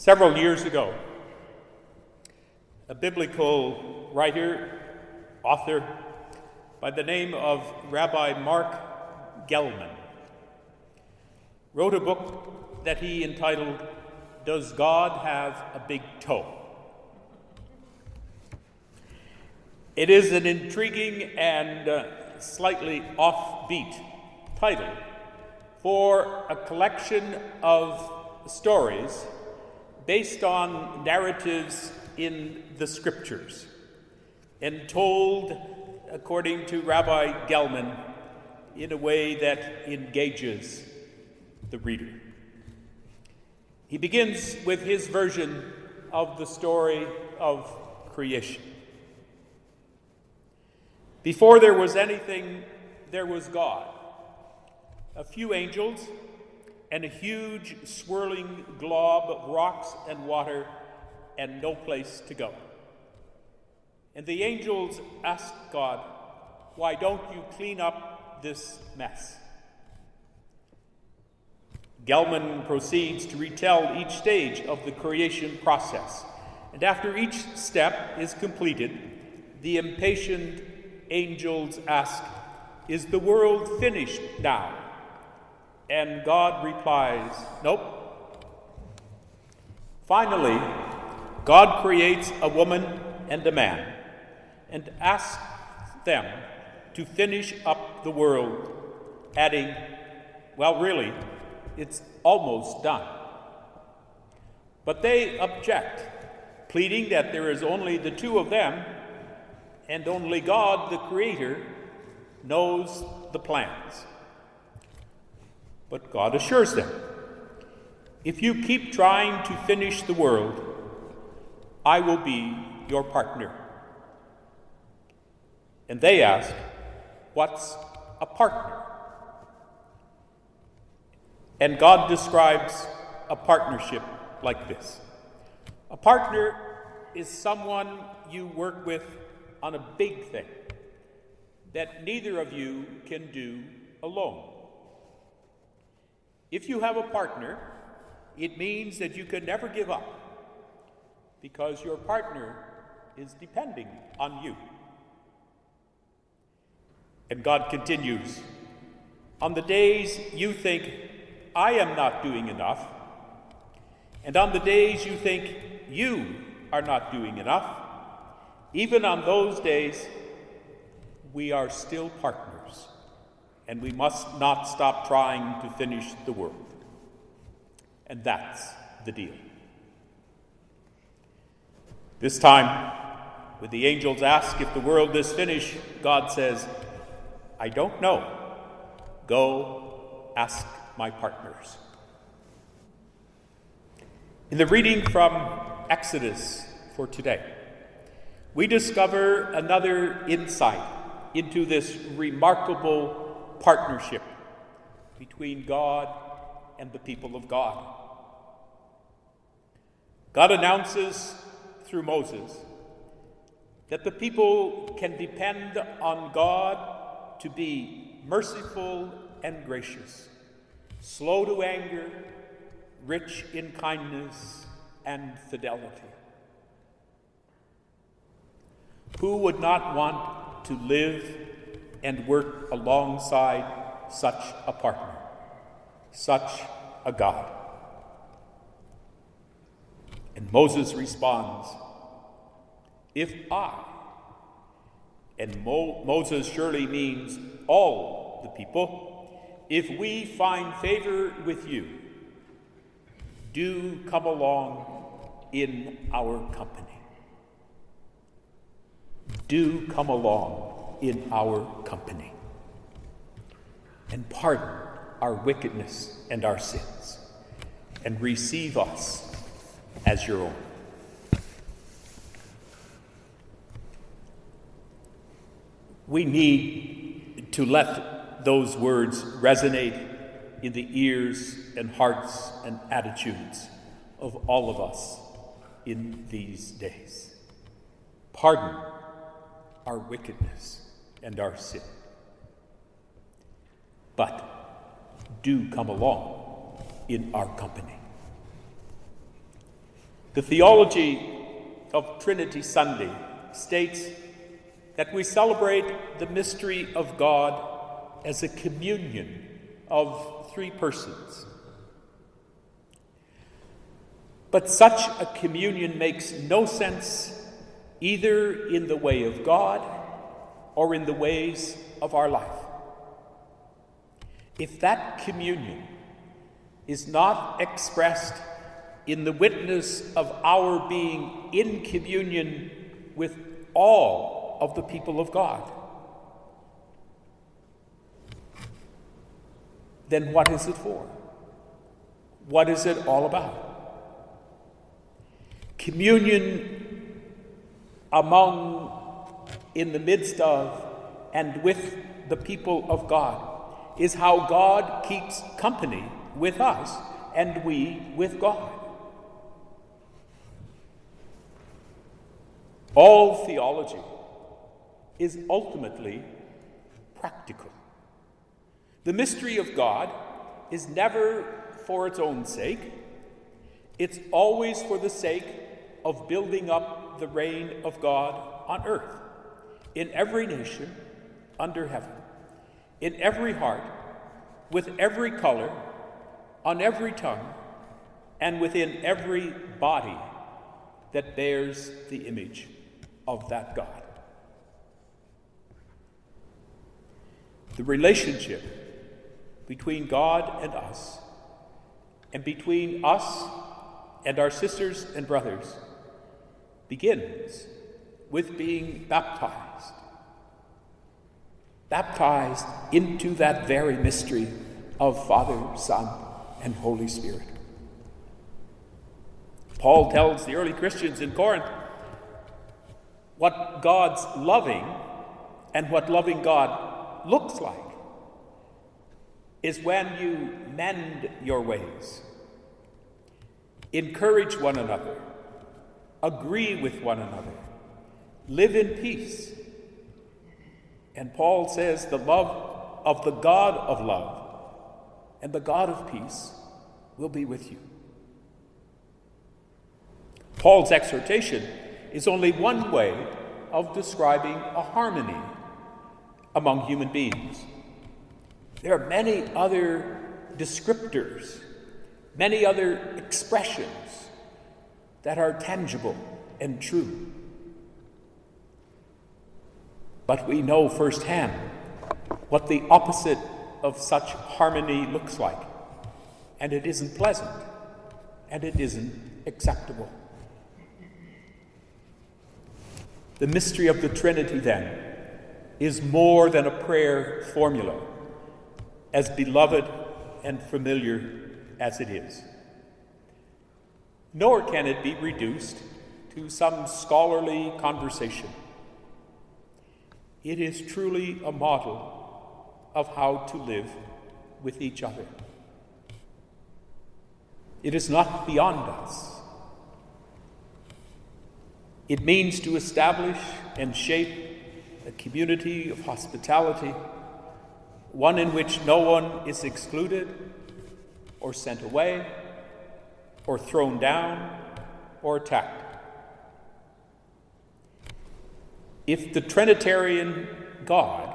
Several years ago, a biblical writer, author by the name of Rabbi Marc Gellman, wrote a book that he entitled Does God Have a Big Toe? It is an intriguing and uh, slightly offbeat title for a collection of stories based on narratives in the scriptures and told, according to Rabbi Gellman, in a way that engages the reader. He begins with his version of the story of creation. Before there was anything, there was God. A few angels and a huge swirling glob of rocks and water and no place to go. And the angels asked God, Why don't you clean up this mess? Gellman proceeds to retell each stage of the creation process. And after each step is completed, the impatient angels ask, Is the world finished now? And God replies, Nope. Finally, God creates a woman and a man and asks them to finish up the world, adding, Well, really, it's almost done. But they object, pleading that there is only the two of them, and only God, the Creator, knows the plans. But God assures them if you keep trying to finish the world, I will be your partner. And they ask, What's a partner? And God describes a partnership like this A partner is someone you work with on a big thing that neither of you can do alone. If you have a partner, it means that you can never give up because your partner is depending on you. And God continues On the days you think, I am not doing enough, and on the days you think you are not doing enough, even on those days, we are still partners and we must not stop trying to finish the work. And that's the deal. This time, when the angels ask if the world is finished, God says, I don't know. Go ask my partners. In the reading from Exodus for today, we discover another insight into this remarkable partnership between God and the people of God. God announces through Moses that the people can depend on God to be merciful and gracious, slow to anger, rich in kindness and fidelity. Who would not want to live and work alongside such a partner, such a God. And Moses responds, If I, and Mo- Moses surely means all the people, if we find favor with you, do come along in our company. Do come along in our company and pardon our wickedness and our sins and receive us as your own. We need to let those words resonate in the ears and hearts and attitudes of all of us in these days. Pardon our wickedness and our sin. But do come along in our company. The theology of Trinity Sunday states that we celebrate the mystery of God as a communion of three persons. But such a communion makes no sense either in the way of God or in the ways of our life. If that communion is not expressed in the witness of our being in communion with all of the people of God, then what is it for? What is it all about? Communion among, in the midst of, and with the people of God is how God keeps company with us and we with God. All theology is ultimately practical. The mystery of God is never for its own sake, it's always for the sake of building up the reign of God on earth, in every nation under heaven, in every heart, with every color, on every tongue, and within every body that bears the image of that God. The relationship between God and us, and between us and our sisters and brothers, begins with being baptized. Baptized into that very mystery of Father, Son, and Holy Spirit. Paul tells the early Christians in Corinth what God's loving and what loving God looks like is when you mend your ways, encourage one another, agree with one another, live in peace. And Paul says, the love of the God of love and the God of peace will be with you. Paul's exhortation is only one way of describing a harmony among human beings. There are many other descriptors, many other expressions that are tangible and true. But we know firsthand what the opposite of such harmony looks like. And it isn't pleasant, and it isn't acceptable. The mystery of the Trinity, then, is more than a prayer formula as beloved and familiar as it is. Nor can it be reduced to some scholarly conversation. It is truly a model of how to live with each other. It is not beyond us. It means to establish and shape a community of hospitality one in which no one is excluded or sent away or thrown down or attacked. If the Trinitarian God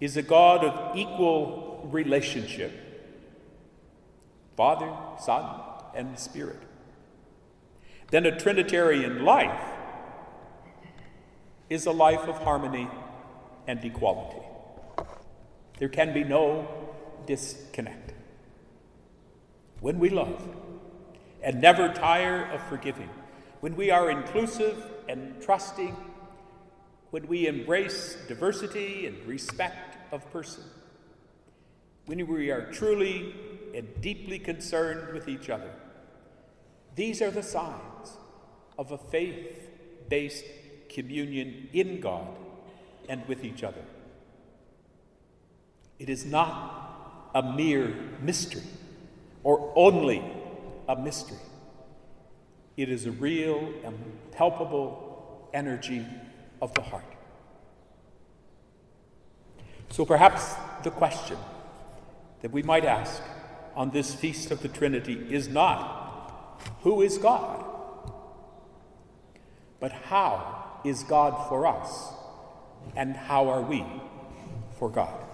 is a God of equal relationship, Father, Son, and Spirit, then a Trinitarian life is a life of harmony and equality. There can be no disconnect. When we love and never tire of forgiving, when we are inclusive and trusting, when we embrace diversity and respect of person, when we are truly and deeply concerned with each other, these are the signs of a faith based communion in God and with each other. It is not a mere mystery or only a mystery. It is a real and palpable energy of the heart. So perhaps the question that we might ask on this Feast of the Trinity is not who is God? But how is God for us? And how are we for God?